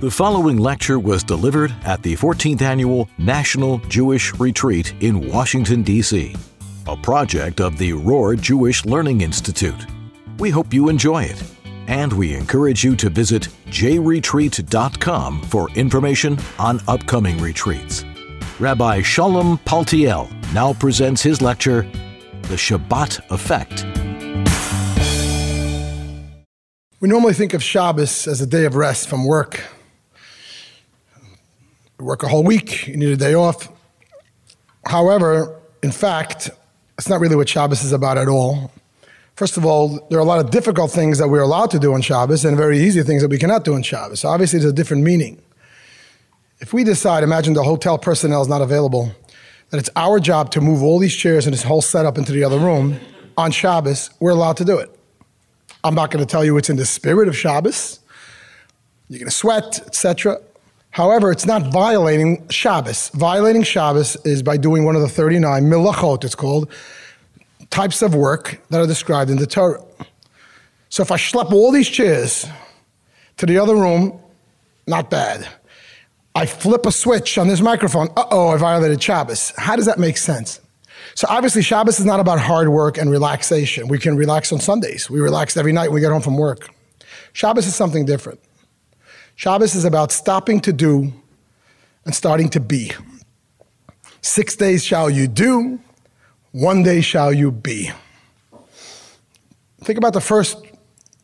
The following lecture was delivered at the 14th Annual National Jewish Retreat in Washington, D.C., a project of the Rohr Jewish Learning Institute. We hope you enjoy it, and we encourage you to visit jretreat.com for information on upcoming retreats. Rabbi Shalom Paltiel now presents his lecture, The Shabbat Effect. We normally think of Shabbos as a day of rest from work. Work a whole week, you need a day off. However, in fact, it's not really what Shabbos is about at all. First of all, there are a lot of difficult things that we're allowed to do on Shabbos and very easy things that we cannot do on Shabbos. So obviously, there's a different meaning. If we decide, imagine the hotel personnel is not available, that it's our job to move all these chairs and this whole setup into the other room on Shabbos, we're allowed to do it. I'm not going to tell you it's in the spirit of Shabbos. You're going to sweat, etc. However, it's not violating Shabbos. Violating Shabbos is by doing one of the 39 milachot, it's called, types of work that are described in the Torah. So if I schlep all these chairs to the other room, not bad. I flip a switch on this microphone, uh oh, I violated Shabbos. How does that make sense? So obviously, Shabbos is not about hard work and relaxation. We can relax on Sundays. We relax every night when we get home from work. Shabbos is something different. Shabbos is about stopping to do and starting to be. Six days shall you do, one day shall you be. Think about the first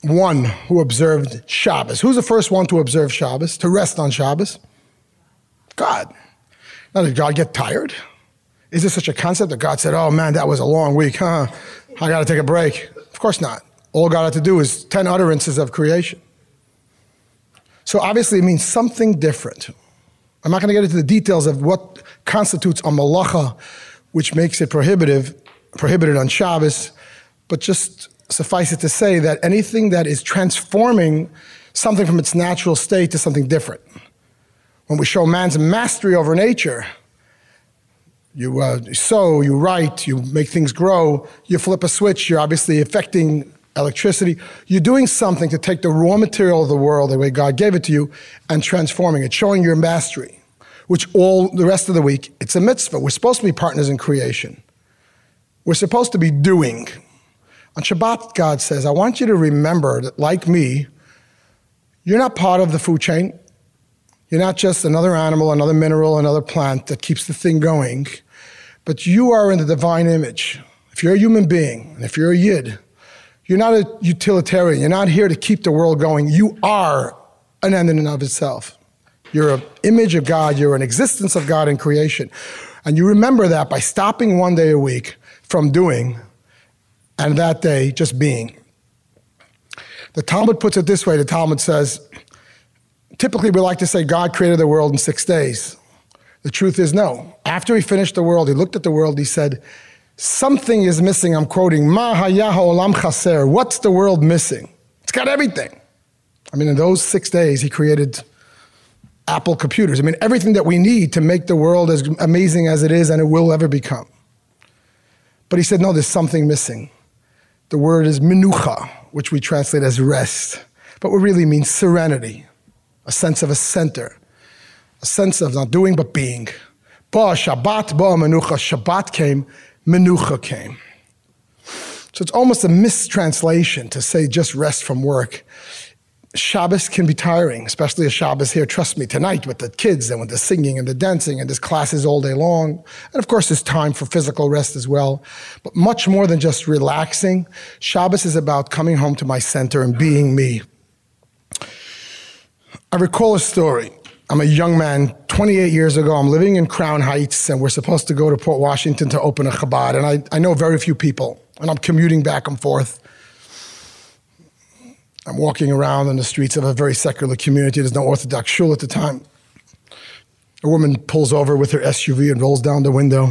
one who observed Shabbos. Who's the first one to observe Shabbos, to rest on Shabbos? God. Now, did God get tired? Is this such a concept that God said, oh man, that was a long week, huh? I got to take a break? Of course not. All God had to do was 10 utterances of creation. So obviously, it means something different. I'm not going to get into the details of what constitutes a malacha, which makes it prohibitive, prohibited on Shabbos, but just suffice it to say that anything that is transforming something from its natural state to something different. When we show man's mastery over nature, you uh, sow, you write, you make things grow, you flip a switch, you're obviously affecting electricity. You're doing something to take the raw material of the world, the way God gave it to you, and transforming it, showing your mastery, which all the rest of the week, it's a mitzvah. We're supposed to be partners in creation. We're supposed to be doing. On Shabbat, God says, I want you to remember that, like me, you're not part of the food chain. You're not just another animal, another mineral, another plant that keeps the thing going, but you are in the divine image. If you're a human being, and if you're a yid, you're not a utilitarian. You're not here to keep the world going. You are an end in and of itself. You're an image of God. You're an existence of God in creation. And you remember that by stopping one day a week from doing and that day just being. The Talmud puts it this way the Talmud says, typically we like to say God created the world in six days. The truth is, no. After he finished the world, he looked at the world, he said, Something is missing. I'm quoting, Ma olam chaser. What's the world missing? It's got everything. I mean, in those six days, he created Apple computers. I mean, everything that we need to make the world as amazing as it is and it will ever become. But he said, no, there's something missing. The word is minucha, which we translate as rest, but what really means serenity, a sense of a center, a sense of not doing but being. Ba Shabbat, ba menucha. Shabbat came Menucha came. So it's almost a mistranslation to say just rest from work. Shabbos can be tiring, especially a Shabbos here. Trust me, tonight with the kids and with the singing and the dancing and there's classes all day long. And of course, there's time for physical rest as well. But much more than just relaxing, Shabbos is about coming home to my center and being me. I recall a story. I'm a young man, 28 years ago. I'm living in Crown Heights, and we're supposed to go to Port Washington to open a Chabad. And I, I know very few people, and I'm commuting back and forth. I'm walking around in the streets of a very secular community. There's no Orthodox shul at the time. A woman pulls over with her SUV and rolls down the window.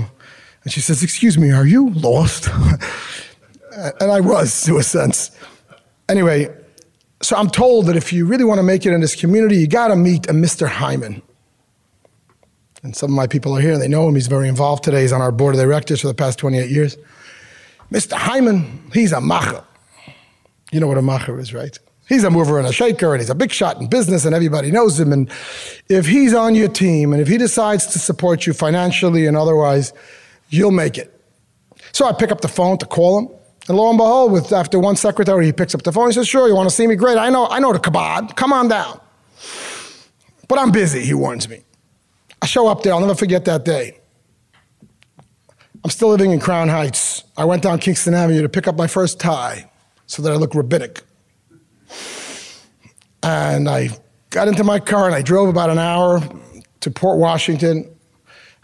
And she says, Excuse me, are you lost? and I was, to a sense. Anyway, so I'm told that if you really want to make it in this community, you got to meet a Mr. Hyman. And some of my people are here, and they know him. He's very involved today. He's on our board of directors for the past 28 years. Mr. Hyman, he's a macher. You know what a macher is, right? He's a mover and a shaker, and he's a big shot in business, and everybody knows him. And if he's on your team, and if he decides to support you financially and otherwise, you'll make it. So I pick up the phone to call him. And lo and behold, with after one secretary, he picks up the phone. He says, "Sure, you want to see me? Great. I know. I know the Chabad. Come on down." But I'm busy. He warns me. I show up there. I'll never forget that day. I'm still living in Crown Heights. I went down Kingston Avenue to pick up my first tie so that I look rabbinic. And I got into my car and I drove about an hour to Port Washington.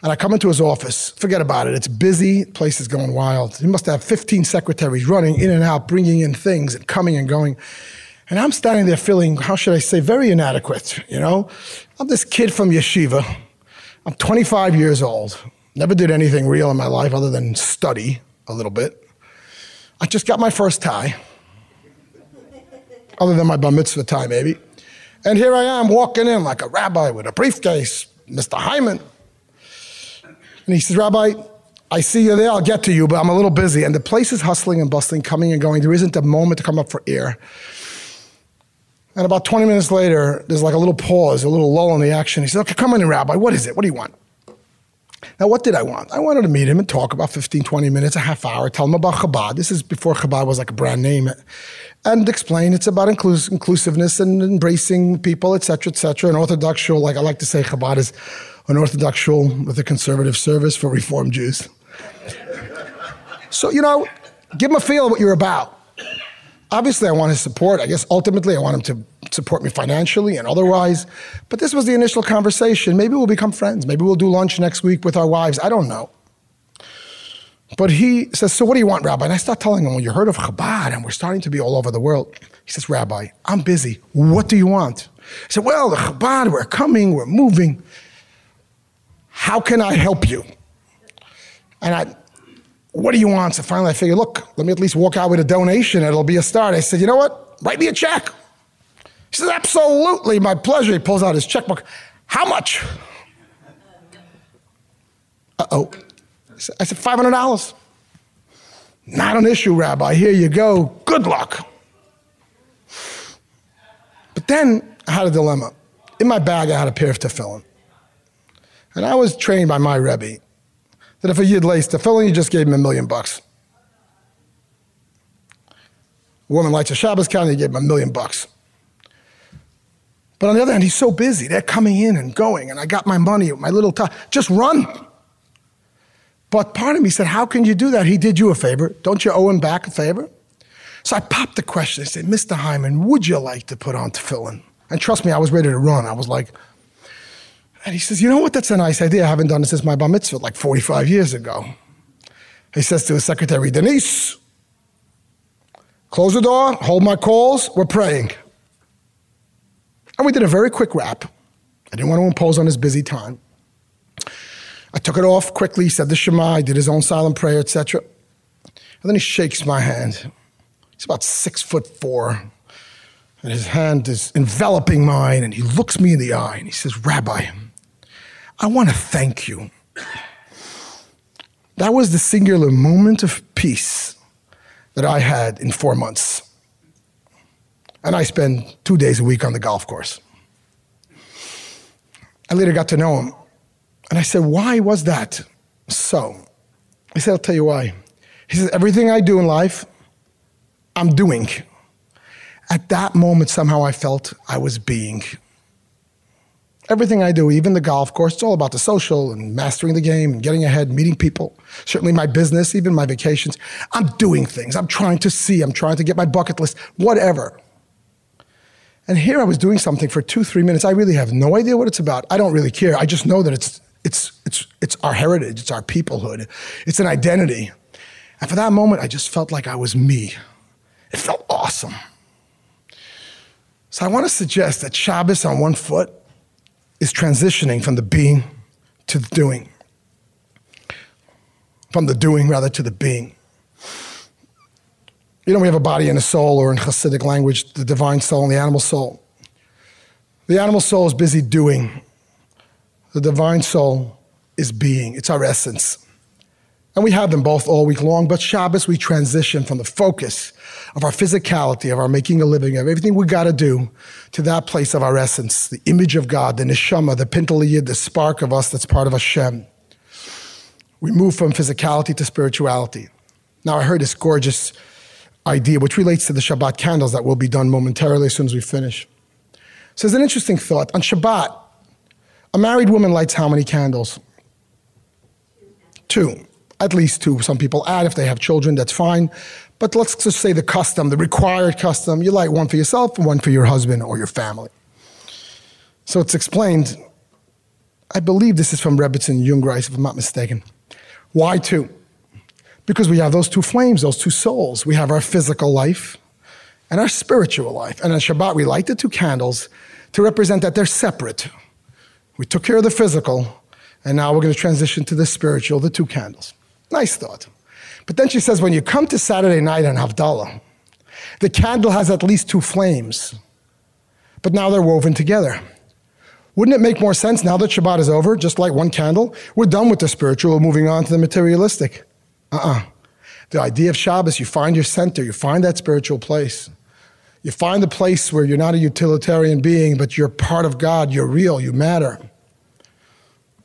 And I come into his office. Forget about it. It's busy. Place is going wild. He must have 15 secretaries running in and out, bringing in things and coming and going. And I'm standing there feeling, how should I say, very inadequate. You know, I'm this kid from yeshiva. I'm 25 years old. Never did anything real in my life other than study a little bit. I just got my first tie other than my bar mitzvah tie, maybe. And here I am walking in like a rabbi with a briefcase, Mr. Hyman. And he says, Rabbi, I see you there. I'll get to you, but I'm a little busy. And the place is hustling and bustling, coming and going. There isn't a moment to come up for air. And about 20 minutes later, there's like a little pause, a little lull in the action. He says, Okay, come in, Rabbi. What is it? What do you want? Now, what did I want? I wanted to meet him and talk about 15, 20 minutes, a half hour, tell him about Chabad. This is before Chabad was like a brand name and explain it's about inclus- inclusiveness and embracing people, etc., etc. An orthodox shul, like I like to say, Chabad is an orthodox shul with a conservative service for Reform Jews. so you know, give him a feel of what you're about. Obviously, I want his support. I guess ultimately, I want him to support me financially and otherwise. But this was the initial conversation. Maybe we'll become friends. Maybe we'll do lunch next week with our wives. I don't know. But he says, So what do you want, Rabbi? And I start telling him, Well, you heard of Chabad, and we're starting to be all over the world. He says, Rabbi, I'm busy. What do you want? I said, Well, the Chabad, we're coming, we're moving. How can I help you? And I, what do you want? So finally I figured, look, let me at least walk out with a donation. It'll be a start. I said, you know what? Write me a check. He says, absolutely, my pleasure. He pulls out his checkbook. How much? Uh-oh. I said, $500. Not an issue, Rabbi. Here you go. Good luck. But then I had a dilemma. In my bag, I had a pair of tefillin. And I was trained by my Rebbe that if a Yid laced tefillin, you just gave him a million bucks. A woman lights a Shabbos candle, you gave him a million bucks. But on the other hand, he's so busy. They're coming in and going, and I got my money, my little time. Just run. But part of me said, How can you do that? He did you a favor. Don't you owe him back a favor? So I popped the question. I said, Mr. Hyman, would you like to put on tefillin? And trust me, I was ready to run. I was like, and he says, You know what? That's a nice idea. I haven't done it since my bar mitzvah, like 45 years ago. He says to his secretary, Denise, close the door, hold my calls, we're praying. And we did a very quick wrap. I didn't want to impose on his busy time. I took it off quickly, said the Shema, did his own silent prayer, etc. And then he shakes my hand. He's about six foot four, and his hand is enveloping mine, and he looks me in the eye and he says, Rabbi, I want to thank you. That was the singular moment of peace that I had in four months. And I spend two days a week on the golf course. I later got to know him. And I said, Why was that so? He said, I'll tell you why. He said, Everything I do in life, I'm doing. At that moment, somehow I felt I was being. Everything I do, even the golf course, it's all about the social and mastering the game and getting ahead, meeting people. Certainly my business, even my vacations. I'm doing things. I'm trying to see. I'm trying to get my bucket list, whatever. And here I was doing something for two, three minutes. I really have no idea what it's about. I don't really care. I just know that it's it's, it's, it's our heritage, it's our peoplehood, it's an identity. And for that moment, I just felt like I was me. It felt awesome. So I want to suggest that Shabbos on one foot is transitioning from the being to the doing. From the doing, rather, to the being. You know, we have a body and a soul, or in Hasidic language, the divine soul and the animal soul. The animal soul is busy doing, the divine soul is being, it's our essence. And we have them both all week long, but Shabbos, we transition from the focus of our physicality, of our making a living, of everything we got to do, to that place of our essence, the image of God, the neshama, the pintele yid, the spark of us that's part of Hashem. We move from physicality to spirituality. Now, I heard this gorgeous idea, which relates to the Shabbat candles that will be done momentarily as soon as we finish. So, there's an interesting thought. On Shabbat, a married woman lights how many candles? Two. At least two. Some people add if they have children, that's fine. But let's just say the custom, the required custom, you light one for yourself and one for your husband or your family. So it's explained, I believe this is from Rebbetzin Jungreis, if I'm not mistaken. Why two? Because we have those two flames, those two souls. We have our physical life and our spiritual life. And on Shabbat, we light the two candles to represent that they're separate. We took care of the physical, and now we're going to transition to the spiritual, the two candles. Nice thought. But then she says, when you come to Saturday night on Havdalah, the candle has at least two flames, but now they're woven together. Wouldn't it make more sense now that Shabbat is over, just like one candle? We're done with the spiritual, moving on to the materialistic. Uh uh The idea of Shabbos, you find your center, you find that spiritual place. You find the place where you're not a utilitarian being, but you're part of God, you're real, you matter.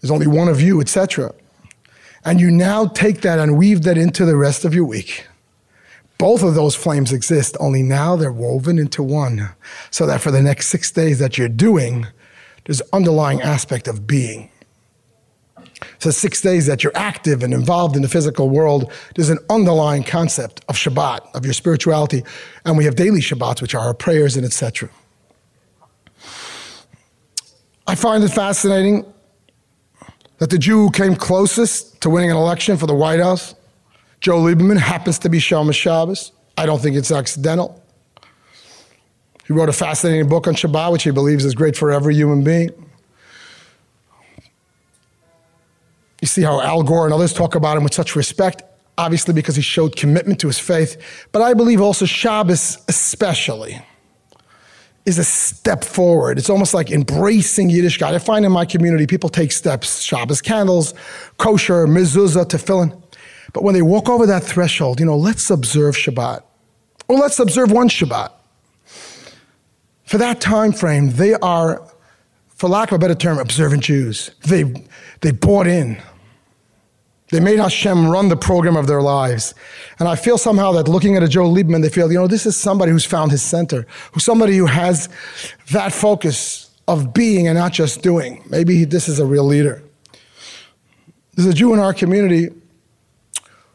There's only one of you, etc. And you now take that and weave that into the rest of your week. Both of those flames exist, only now they're woven into one. So that for the next six days that you're doing, there's underlying aspect of being. So six days that you're active and involved in the physical world, there's an underlying concept of Shabbat, of your spirituality. And we have daily Shabbats, which are our prayers and etc. I find it fascinating that the Jew who came closest to winning an election for the White House, Joe Lieberman, happens to be Shomer Shabbos. I don't think it's accidental. He wrote a fascinating book on Shabbat, which he believes is great for every human being. You see how Al Gore and others talk about him with such respect, obviously because he showed commitment to his faith. But I believe also Shabbos, especially, is a step forward. It's almost like embracing Yiddishkeit. I find in my community people take steps, Shabbos candles, kosher, mezuzah, tefillin. But when they walk over that threshold, you know, let's observe Shabbat. Or let's observe one Shabbat. For that time frame, they are, for lack of a better term, observant Jews. They, they bought in. They made Hashem run the program of their lives. And I feel somehow that looking at a Joe Lieberman, they feel, you know, this is somebody who's found his center, who's somebody who has that focus of being and not just doing. Maybe this is a real leader. There's a Jew in our community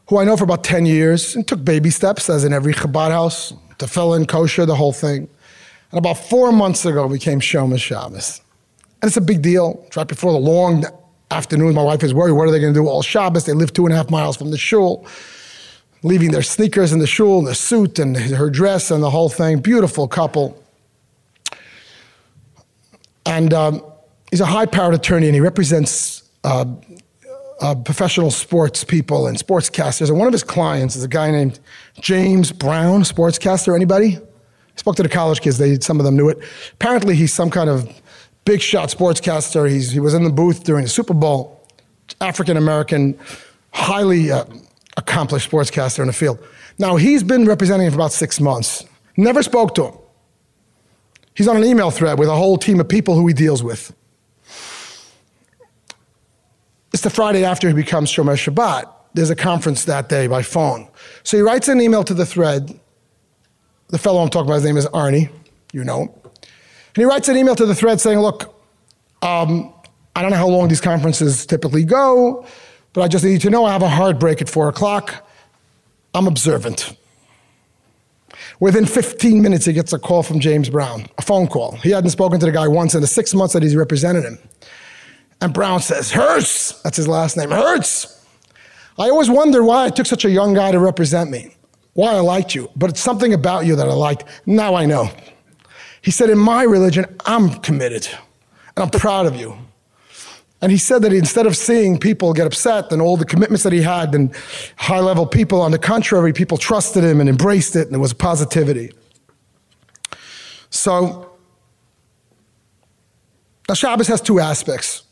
who I know for about 10 years and took baby steps, as in every Chabad house, tefillin, kosher, the whole thing. And about four months ago became Shomer Shabbos. And it's a big deal. It's right before the long afternoon, my wife is worried, what are they going to do all Shabbos? They live two and a half miles from the shul, leaving their sneakers in the shul, and the suit, and her dress, and the whole thing. Beautiful couple. And um, he's a high powered attorney, and he represents uh, uh, professional sports people and sportscasters. And one of his clients is a guy named James Brown, sportscaster. Anybody? I spoke to the college kids, they, some of them knew it. Apparently, he's some kind of big shot sportscaster. He's, he was in the booth during the Super Bowl, African American, highly uh, accomplished sportscaster in the field. Now, he's been representing him for about six months. Never spoke to him. He's on an email thread with a whole team of people who he deals with. It's the Friday after he becomes Shomer Shabbat. There's a conference that day by phone. So he writes an email to the thread. The fellow I'm talking about, his name is Arnie. You know. And he writes an email to the thread saying, Look, um, I don't know how long these conferences typically go, but I just need you to know I have a hard break at four o'clock. I'm observant. Within 15 minutes, he gets a call from James Brown, a phone call. He hadn't spoken to the guy once in the six months that he's represented him. And Brown says, Hurts, that's his last name, Hurts. I always wondered why I took such a young guy to represent me, why I liked you, but it's something about you that I liked. Now I know. He said, In my religion, I'm committed and I'm proud of you. And he said that instead of seeing people get upset and all the commitments that he had and high level people, on the contrary, people trusted him and embraced it, and it was positivity. So, now Shabbos has two aspects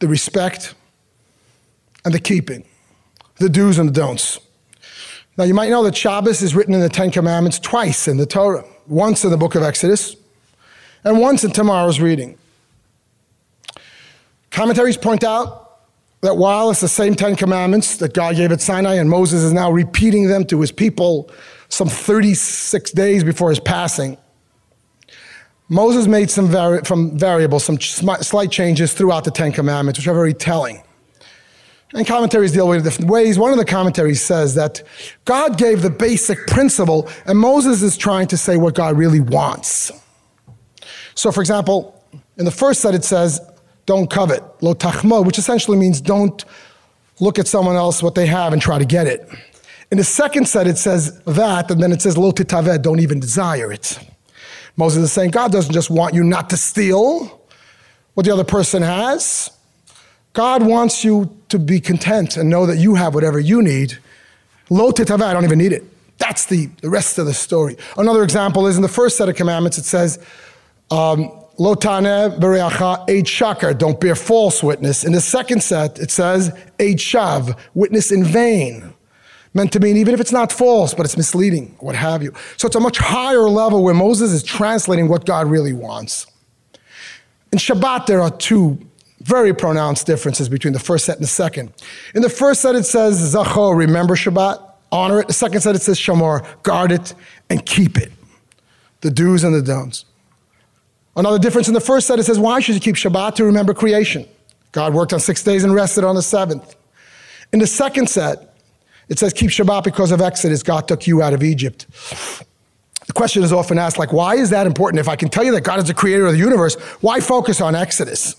the respect and the keeping. the do's and the don'ts. Now, you might know that Shabbos is written in the Ten Commandments twice in the Torah once in the book of Exodus and once in tomorrow's reading. Commentaries point out that while it's the same Ten Commandments that God gave at Sinai, and Moses is now repeating them to his people some 36 days before his passing, Moses made some vari- from variables, some slight changes throughout the Ten Commandments, which are very telling. And commentaries deal with it in different ways. One of the commentaries says that God gave the basic principle, and Moses is trying to say what God really wants. So, for example, in the first set it says, don't covet, lo tachmo, which essentially means don't look at someone else what they have and try to get it. In the second set it says that, and then it says lo titaved, don't even desire it. Moses is saying God doesn't just want you not to steal what the other person has. God wants you to be content and know that you have whatever you need. Lo titaved, I don't even need it. That's the, the rest of the story. Another example is in the first set of commandments, it says, um, Lo taneh bereacha eid shakar, don't bear false witness. In the second set, it says eid shav, witness in vain. Meant to mean even if it's not false, but it's misleading, what have you. So it's a much higher level where Moses is translating what God really wants. In Shabbat, there are two very pronounced differences between the first set and the second. In the first set, it says Zachor, remember Shabbat, honor it. The second set, it says Shamor, guard it and keep it. The do's and the don'ts. Another difference in the first set, it says, Why should you keep Shabbat to remember creation? God worked on six days and rested on the seventh. In the second set, it says, Keep Shabbat because of Exodus. God took you out of Egypt. The question is often asked, like, why is that important? If I can tell you that God is the creator of the universe, why focus on Exodus?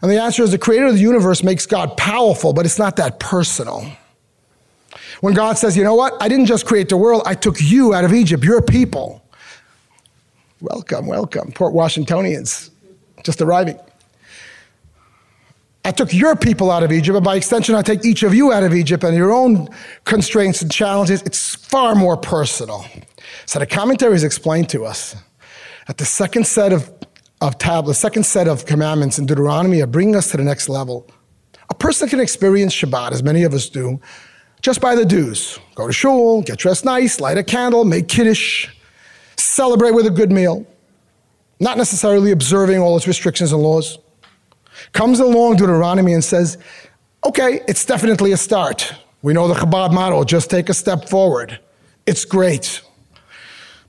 And the answer is the creator of the universe makes God powerful, but it's not that personal. When God says, you know what? I didn't just create the world, I took you out of Egypt, your people. Welcome, welcome, Port Washingtonians, just arriving. I took your people out of Egypt, and by extension, I take each of you out of Egypt and your own constraints and challenges. It's far more personal. So the commentaries explain to us that the second set of, of tablets, second set of commandments in Deuteronomy are bringing us to the next level. A person can experience Shabbat, as many of us do, just by the do's. Go to shul, get dressed nice, light a candle, make kiddush, celebrate with a good meal, not necessarily observing all its restrictions and laws. Comes along Deuteronomy and says, okay, it's definitely a start. We know the Chabad model, just take a step forward. It's great.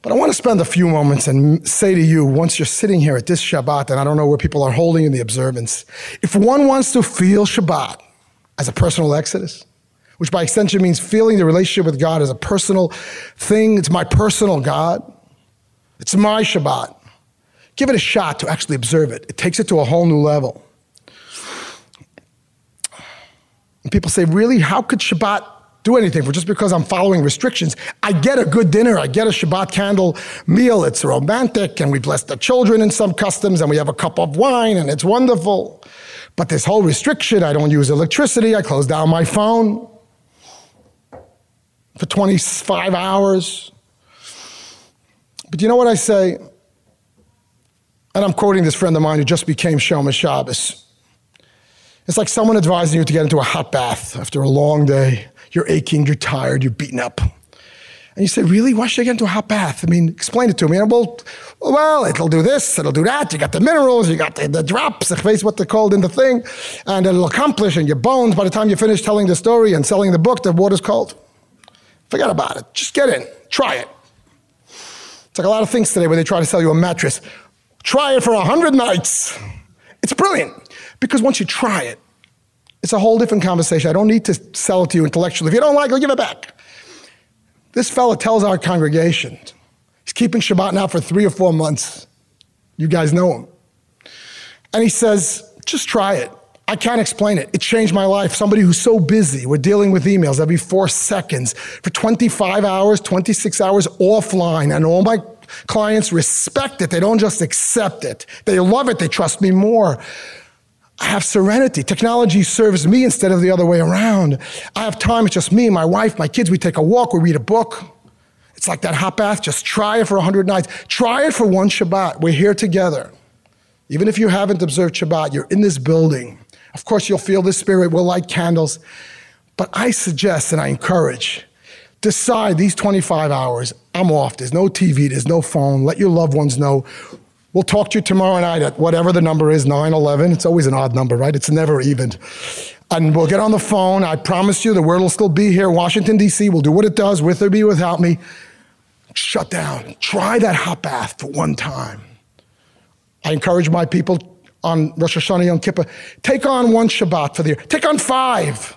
But I want to spend a few moments and say to you, once you're sitting here at this Shabbat, and I don't know where people are holding in the observance, if one wants to feel Shabbat as a personal exodus, which by extension means feeling the relationship with God as a personal thing, it's my personal God, it's my Shabbat. Give it a shot to actually observe it. It takes it to a whole new level. And people say, really? How could Shabbat do anything for just because I'm following restrictions? I get a good dinner, I get a Shabbat candle meal, it's romantic, and we bless the children in some customs, and we have a cup of wine, and it's wonderful. But this whole restriction, I don't use electricity, I close down my phone for 25 hours. But you know what I say? And I'm quoting this friend of mine who just became Shomer Shabbos. It's like someone advising you to get into a hot bath after a long day. You're aching, you're tired, you're beaten up. And you say, Really? Why should I get into a hot bath? I mean, explain it to me. And well, well, it'll do this, it'll do that. You got the minerals, you got the, the drops, the face what they're called in the thing, and it'll accomplish in your bones by the time you finish telling the story and selling the book, the water's cold. Forget about it. Just get in, try it. It's like a lot of things today where they try to sell you a mattress. Try it for a hundred nights. It's brilliant because once you try it, it's a whole different conversation. I don't need to sell it to you intellectually. If you don't like it, I'll give it back. This fella tells our congregation, he's keeping Shabbat now for three or four months. You guys know him. And he says, just try it. I can't explain it. It changed my life. Somebody who's so busy, we're dealing with emails every four seconds for 25 hours, 26 hours offline, and all my clients respect it. They don't just accept it. They love it. They trust me more. I have serenity. Technology serves me instead of the other way around. I have time. It's just me, my wife, my kids. We take a walk. We read a book. It's like that hot bath. Just try it for 100 nights. Try it for one Shabbat. We're here together. Even if you haven't observed Shabbat, you're in this building. Of course, you'll feel the spirit. We'll light candles. But I suggest and I encourage decide these 25 hours, I'm off. There's no TV, there's no phone. Let your loved ones know. We'll talk to you tomorrow night at whatever the number is, 9 11. It's always an odd number, right? It's never even. And we'll get on the phone. I promise you the word will still be here. Washington, D.C. will do what it does, with or be without me. Shut down. Try that hot bath for one time. I encourage my people on Rosh Hashanah Yom Kippur take on one Shabbat for the year, take on five.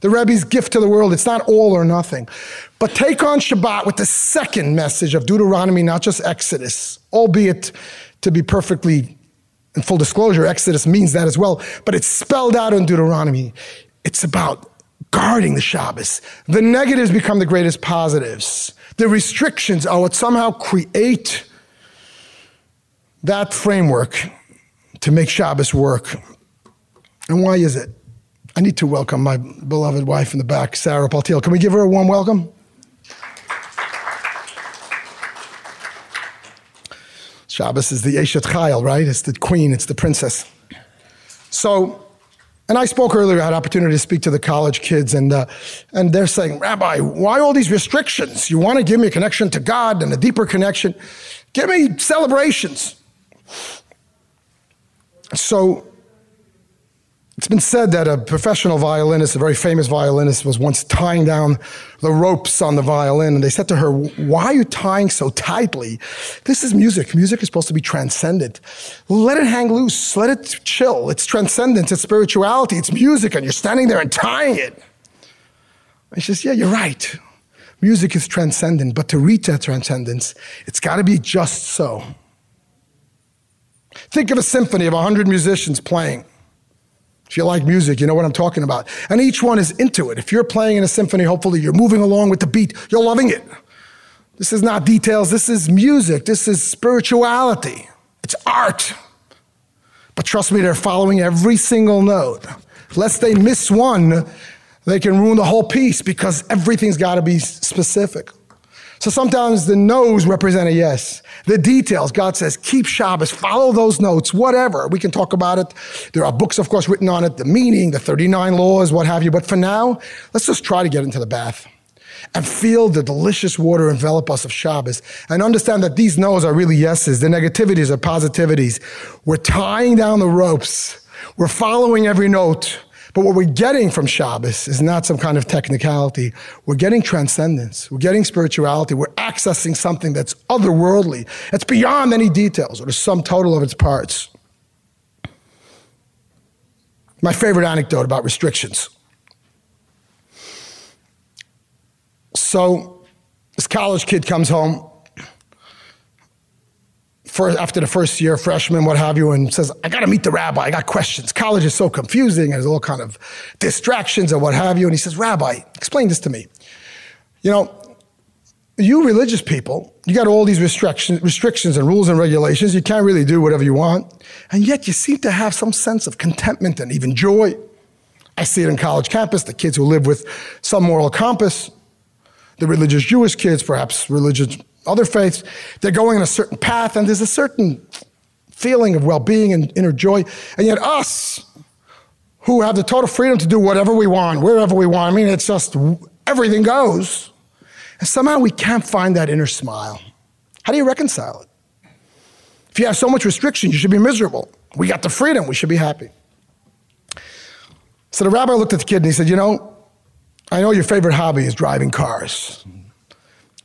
The Rebbe's gift to the world. It's not all or nothing. But take on Shabbat with the second message of Deuteronomy, not just Exodus, albeit to be perfectly in full disclosure, Exodus means that as well, but it's spelled out in Deuteronomy. It's about guarding the Shabbos. The negatives become the greatest positives. The restrictions are what somehow create that framework to make Shabbos work. And why is it? I need to welcome my beloved wife in the back, Sarah Paltiel. Can we give her a warm welcome? Shabbos is the Eshet Chayil, right? It's the queen, it's the princess. So, and I spoke earlier, I had opportunity to speak to the college kids, and, uh, and they're saying, Rabbi, why all these restrictions? You want to give me a connection to God and a deeper connection? Give me celebrations. So it's been said that a professional violinist, a very famous violinist, was once tying down the ropes on the violin, and they said to her, Why are you tying so tightly? This is music. Music is supposed to be transcendent. Let it hang loose, let it chill. It's transcendence, it's spirituality, it's music, and you're standing there and tying it. And she says, Yeah, you're right. Music is transcendent, but to reach that transcendence, it's got to be just so. Think of a symphony of 100 musicians playing. If you like music, you know what I'm talking about. And each one is into it. If you're playing in a symphony, hopefully you're moving along with the beat, you're loving it. This is not details, this is music, this is spirituality, it's art. But trust me, they're following every single note. Lest they miss one, they can ruin the whole piece because everything's got to be specific. So sometimes the no's represent a yes. The details, God says, keep Shabbos, follow those notes, whatever. We can talk about it. There are books, of course, written on it, the meaning, the 39 laws, what have you. But for now, let's just try to get into the bath and feel the delicious water envelop us of Shabbos and understand that these no's are really yeses. The negativities are positivities. We're tying down the ropes. We're following every note. But what we're getting from Shabbos is not some kind of technicality. We're getting transcendence. We're getting spirituality. We're accessing something that's otherworldly. It's beyond any details or the sum total of its parts. My favorite anecdote about restrictions. So, this college kid comes home first, after the first year, freshman, what have you, and says, I got to meet the rabbi. I got questions. College is so confusing. There's all kind of distractions and what have you. And he says, Rabbi, explain this to me. You know, you religious people, you got all these restrictions, restrictions and rules and regulations. You can't really do whatever you want. And yet you seem to have some sense of contentment and even joy. I see it in college campus, the kids who live with some moral compass, the religious Jewish kids, perhaps religious other faiths, they're going in a certain path, and there's a certain feeling of well being and inner joy. And yet, us, who have the total freedom to do whatever we want, wherever we want, I mean, it's just everything goes. And somehow we can't find that inner smile. How do you reconcile it? If you have so much restriction, you should be miserable. We got the freedom, we should be happy. So the rabbi looked at the kid and he said, You know, I know your favorite hobby is driving cars.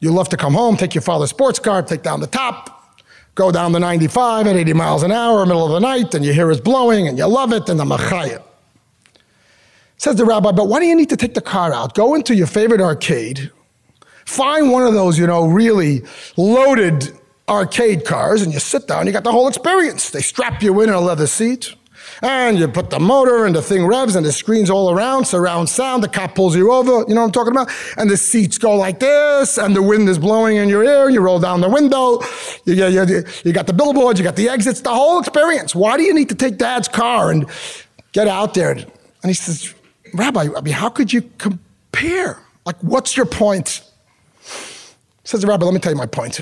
You love to come home, take your father's sports car, take down the top, go down the 95 at 80 miles an hour, middle of the night, and you hear it blowing, and you love it, and the machayah. Says the rabbi, but why do you need to take the car out? Go into your favorite arcade, find one of those, you know, really loaded arcade cars, and you sit down, you got the whole experience. They strap you in a leather seat and you put the motor and the thing revs and the screens all around, surround sound, the cop pulls you over, you know what I'm talking about? And the seats go like this and the wind is blowing in your ear, you roll down the window, you, you, you got the billboards, you got the exits, the whole experience. Why do you need to take dad's car and get out there? And he says, Rabbi, I mean, how could you compare? Like, what's your point? Says the rabbi, let me tell you my point.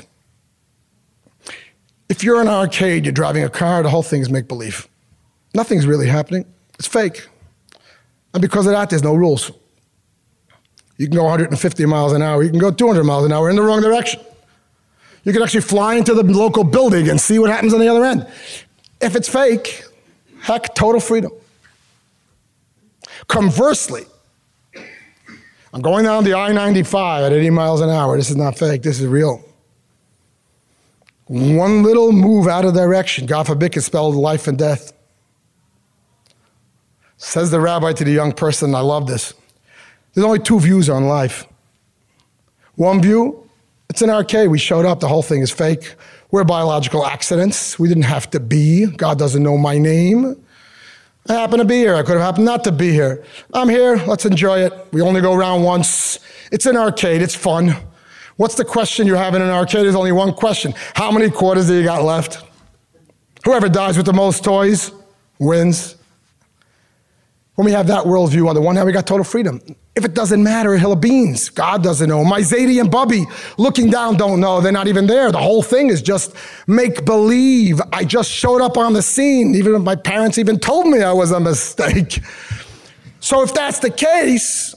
If you're in an arcade, you're driving a car, the whole thing is make believe. Nothing's really happening. It's fake. And because of that, there's no rules. You can go 150 miles an hour. You can go 200 miles an hour in the wrong direction. You can actually fly into the local building and see what happens on the other end. If it's fake, heck, total freedom. Conversely, I'm going down the I 95 at 80 miles an hour. This is not fake, this is real. One little move out of direction, God forbid, can spell life and death. Says the rabbi to the young person, I love this. There's only two views on life. One view, it's an arcade. We showed up, the whole thing is fake. We're biological accidents. We didn't have to be. God doesn't know my name. I happen to be here. I could have happened not to be here. I'm here. Let's enjoy it. We only go around once. It's an arcade. It's fun. What's the question you have in an arcade? There's only one question. How many quarters do you got left? Whoever dies with the most toys wins. When we have that worldview, on the one hand, we got total freedom. If it doesn't matter, a hill of beans. God doesn't know. My Zadie and Bubby looking down don't know. They're not even there. The whole thing is just make believe. I just showed up on the scene, even if my parents even told me I was a mistake. So if that's the case,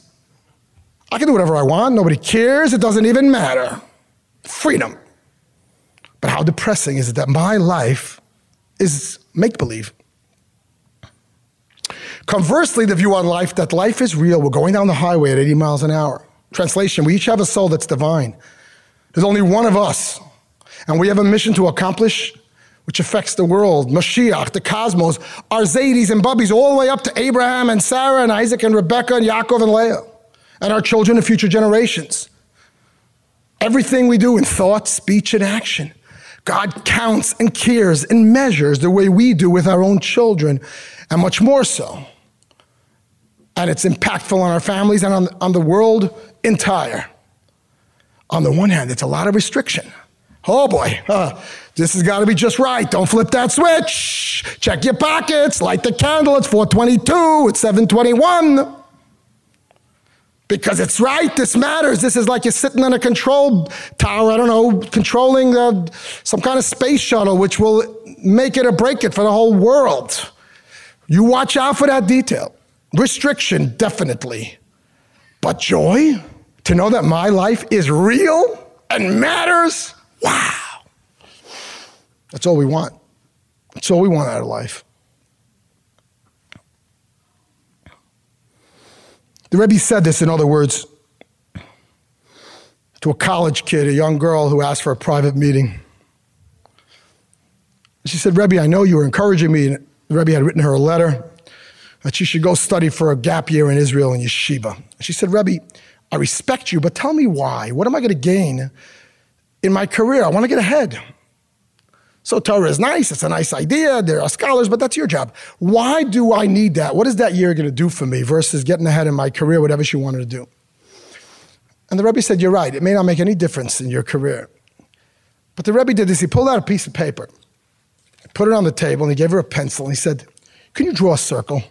I can do whatever I want. Nobody cares. It doesn't even matter. Freedom. But how depressing is it that my life is make believe? Conversely, the view on life that life is real. We're going down the highway at 80 miles an hour. Translation, we each have a soul that's divine. There's only one of us, and we have a mission to accomplish which affects the world, Mashiach, the cosmos, our Zadies and Bubbies, all the way up to Abraham and Sarah and Isaac and Rebecca and Yaakov and Leah, and our children and future generations. Everything we do in thought, speech, and action. God counts and cares and measures the way we do with our own children, and much more so and it's impactful on our families and on, on the world entire. On the one hand, it's a lot of restriction. Oh boy, uh, this has got to be just right. Don't flip that switch. Check your pockets. Light the candle. It's 422. It's 721. Because it's right. This matters. This is like you're sitting on a control tower. I don't know, controlling uh, some kind of space shuttle, which will make it or break it for the whole world. You watch out for that detail. Restriction, definitely. But joy, to know that my life is real and matters, wow. That's all we want. That's all we want out of life. The Rebbe said this in other words to a college kid, a young girl who asked for a private meeting. She said, Rebbe, I know you were encouraging me. And the Rebbe had written her a letter that she should go study for a gap year in Israel in yeshiva. She said, Rebbe, I respect you, but tell me why. What am I going to gain in my career? I want to get ahead. So Torah is nice, it's a nice idea, there are scholars, but that's your job. Why do I need that? What is that year going to do for me versus getting ahead in my career, whatever she wanted to do? And the Rebbe said, You're right, it may not make any difference in your career. But the Rebbe did this, he pulled out a piece of paper, put it on the table, and he gave her a pencil, and he said, Can you draw a circle?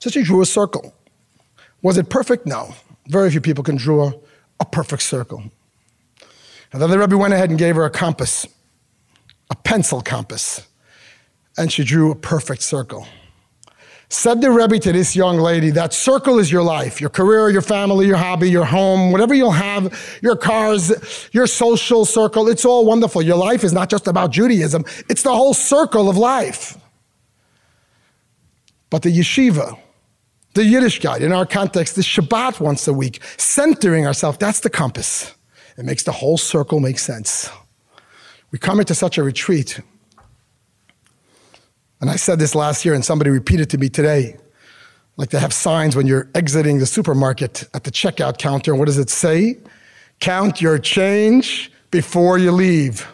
So she drew a circle. Was it perfect? No. Very few people can draw a perfect circle. And then the Rebbe went ahead and gave her a compass, a pencil compass, and she drew a perfect circle. Said the Rebbe to this young lady, that circle is your life, your career, your family, your hobby, your home, whatever you'll have, your cars, your social circle, it's all wonderful. Your life is not just about Judaism, it's the whole circle of life. But the yeshiva, the Yiddish Yiddishkeit, in our context, the Shabbat once a week, centering ourselves, that's the compass. It makes the whole circle make sense. We come into such a retreat. And I said this last year, and somebody repeated to me today. Like they have signs when you're exiting the supermarket at the checkout counter. What does it say? Count your change before you leave.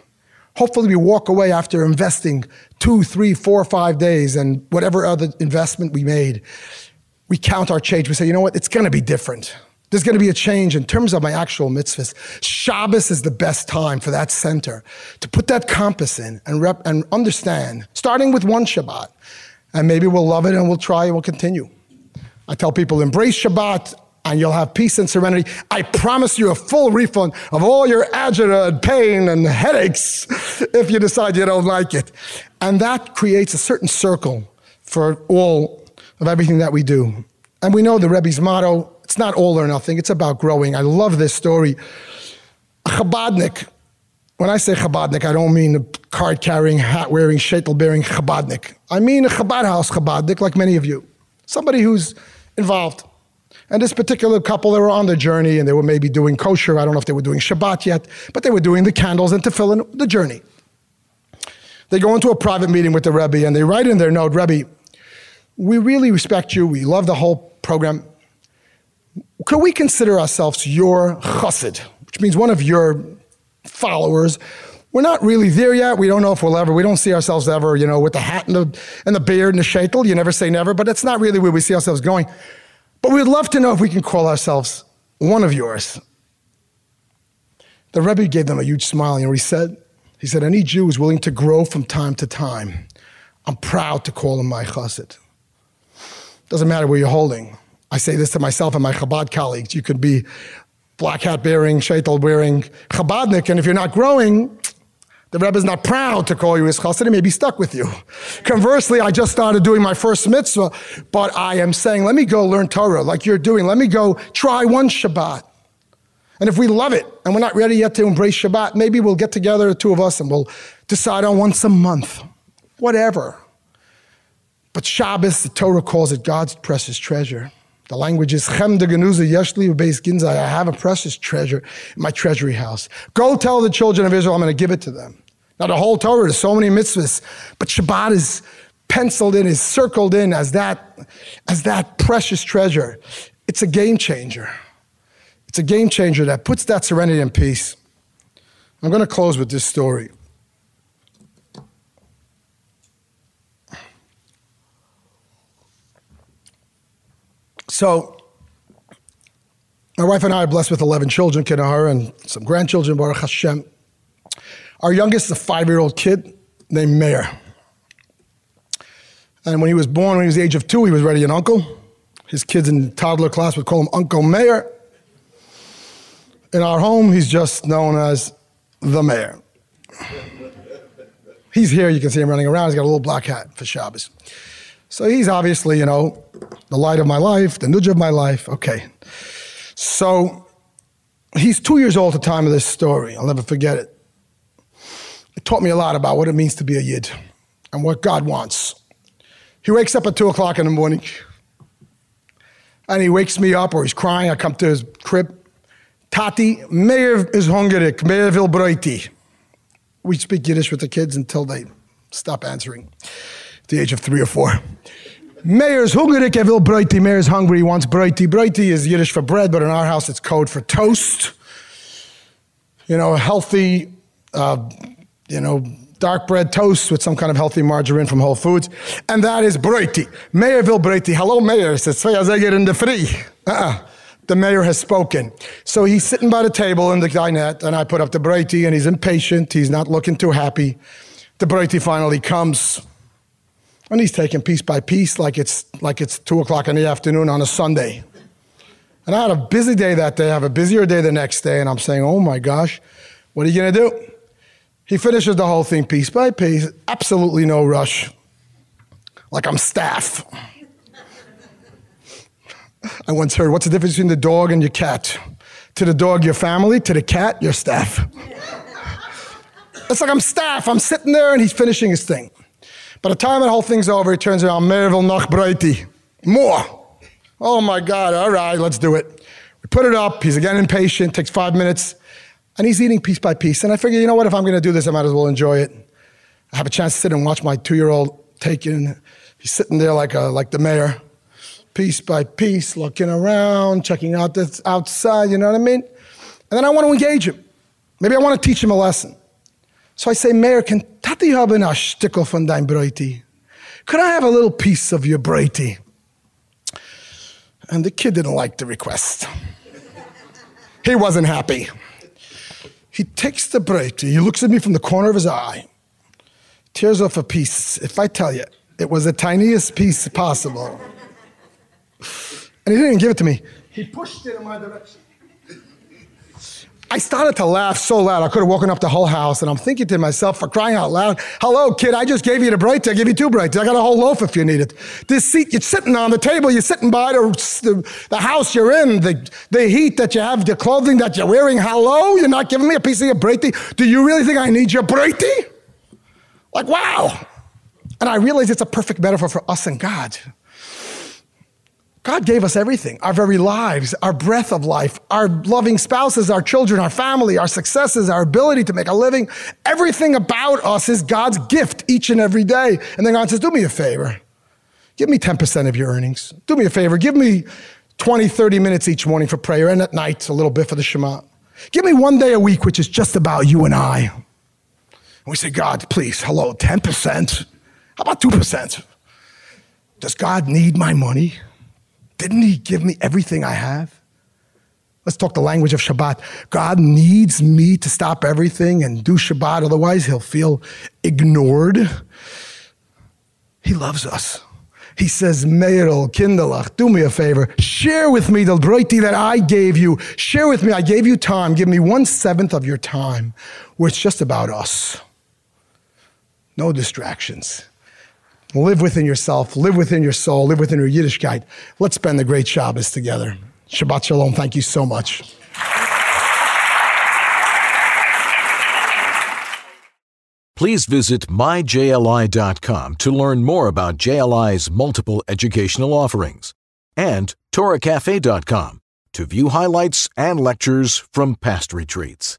Hopefully, we walk away after investing two, three, four, five days and whatever other investment we made we count our change. We say, you know what? It's going to be different. There's going to be a change in terms of my actual mitzvahs. Shabbos is the best time for that center to put that compass in and, rep- and understand, starting with one Shabbat. And maybe we'll love it and we'll try and we'll continue. I tell people, embrace Shabbat and you'll have peace and serenity. I promise you a full refund of all your agita and pain and headaches if you decide you don't like it. And that creates a certain circle for all of everything that we do. And we know the Rebbe's motto it's not all or nothing, it's about growing. I love this story. A Chabadnik, when I say Chabadnik, I don't mean a card carrying, hat wearing, sheitel bearing Chabadnik. I mean a Chabad house Chabadnik, like many of you. Somebody who's involved. And this particular couple, they were on the journey and they were maybe doing kosher. I don't know if they were doing Shabbat yet, but they were doing the candles and tefillin, the journey. They go into a private meeting with the Rebbe and they write in their note, Rebbe, we really respect you. We love the whole program. Could we consider ourselves your chassid, which means one of your followers? We're not really there yet. We don't know if we'll ever, we don't see ourselves ever, you know, with the hat and the, and the beard and the sheitel. You never say never, but it's not really where we see ourselves going. But we'd love to know if we can call ourselves one of yours. The Rebbe gave them a huge smile. You know he said? He said, Any Jew is willing to grow from time to time. I'm proud to call him my chassid. Doesn't matter where you're holding. I say this to myself and my Chabad colleagues. You could be black hat bearing, sheitel wearing Chabadnik, and if you're not growing, the Rebbe is not proud to call you his chassid. He may be stuck with you. Conversely, I just started doing my first mitzvah, but I am saying, let me go learn Torah like you're doing. Let me go try one Shabbat. And if we love it and we're not ready yet to embrace Shabbat, maybe we'll get together, the two of us, and we'll decide on once a month. Whatever. But Shabbos, the Torah calls it God's precious treasure. The language is Chem de Genuza Yeshli Beis Ginza. I have a precious treasure in my treasury house. Go tell the children of Israel I'm going to give it to them. Now the whole Torah is so many mitzvahs, but Shabbat is penciled in, is circled in as that, as that precious treasure. It's a game changer. It's a game changer that puts that serenity and peace. I'm going to close with this story. So, my wife and I are blessed with 11 children, Kinahar, and some grandchildren, Baruch Hashem. Our youngest is a five year old kid named Meir. And when he was born, when he was the age of two, he was already an uncle. His kids in toddler class would call him Uncle Meir. In our home, he's just known as the mayor. He's here, you can see him running around. He's got a little black hat for Shabbos. So he's obviously, you know, the light of my life, the nudge of my life. Okay. So he's two years old at the time of this story. I'll never forget it. It taught me a lot about what it means to be a Yid and what God wants. He wakes up at two o'clock in the morning and he wakes me up or he's crying. I come to his crib. Tati, Meir is hungrig. Meir vil broiti. We speak Yiddish with the kids until they stop answering the age of three or four. Mayor's hungrig, er broiti. Meir's hungry, he wants broiti. Broiti is Yiddish for bread, but in our house it's code for toast. You know, healthy, uh, you know, dark bread toast with some kind of healthy margarine from Whole Foods. And that is broiti. Meir will broiti. Hello, Mayor. Says, in the free. Uh-uh. The mayor has spoken. So he's sitting by the table in the dinette, and I put up the broiti, and he's impatient. He's not looking too happy. The broiti finally comes. And he's taking piece by piece like it's, like it's two o'clock in the afternoon on a Sunday. And I had a busy day that day. I have a busier day the next day. And I'm saying, oh my gosh, what are you going to do? He finishes the whole thing piece by piece. Absolutely no rush. Like I'm staff. I once heard, what's the difference between the dog and your cat? To the dog, your family. To the cat, your staff. it's like I'm staff. I'm sitting there and he's finishing his thing. By the time the whole thing's over, he turns around, Meir vil noch breiti. More. Oh my God, all right, let's do it. We put it up. He's again impatient, takes five minutes, and he's eating piece by piece. And I figure, you know what, if I'm going to do this, I might as well enjoy it. I have a chance to sit and watch my two year old take in. He's sitting there like, a, like the mayor, piece by piece, looking around, checking out the outside, you know what I mean? And then I want to engage him. Maybe I want to teach him a lesson. So I say, Mayor, can Tati haben a stickel von dein Breiti? Could I have a little piece of your Breiti? And the kid didn't like the request. he wasn't happy. He takes the Breiti, he looks at me from the corner of his eye, tears off a piece. If I tell you, it was the tiniest piece possible. And he didn't give it to me. He pushed it in my direction. I started to laugh so loud I could have woken up the whole house, and I'm thinking to myself, for crying out loud, "Hello, kid! I just gave you the break. I give you two breaks. I got a whole loaf if you need it. This seat you're sitting on the table, you're sitting by the, the, house you're in, the the heat that you have, the clothing that you're wearing. Hello, you're not giving me a piece of your break. Do you really think I need your break? Like wow! And I realize it's a perfect metaphor for us and God. God gave us everything our very lives, our breath of life, our loving spouses, our children, our family, our successes, our ability to make a living. Everything about us is God's gift each and every day. And then God says, Do me a favor. Give me 10% of your earnings. Do me a favor. Give me 20, 30 minutes each morning for prayer and at night a little bit for the Shema. Give me one day a week, which is just about you and I. And we say, God, please, hello, 10%. How about 2%? Does God need my money? Didn't he give me everything I have? Let's talk the language of Shabbat. God needs me to stop everything and do Shabbat, otherwise, he'll feel ignored. He loves us. He says, Meirel, Kindalach, do me a favor. Share with me the breiti that I gave you. Share with me. I gave you time. Give me one seventh of your time where it's just about us. No distractions. Live within yourself, live within your soul, live within your Yiddishkeit. Let's spend the great Shabbos together. Shabbat Shalom. Thank you so much. Please visit myjli.com to learn more about JLI's multiple educational offerings and torahcafe.com to view highlights and lectures from past retreats.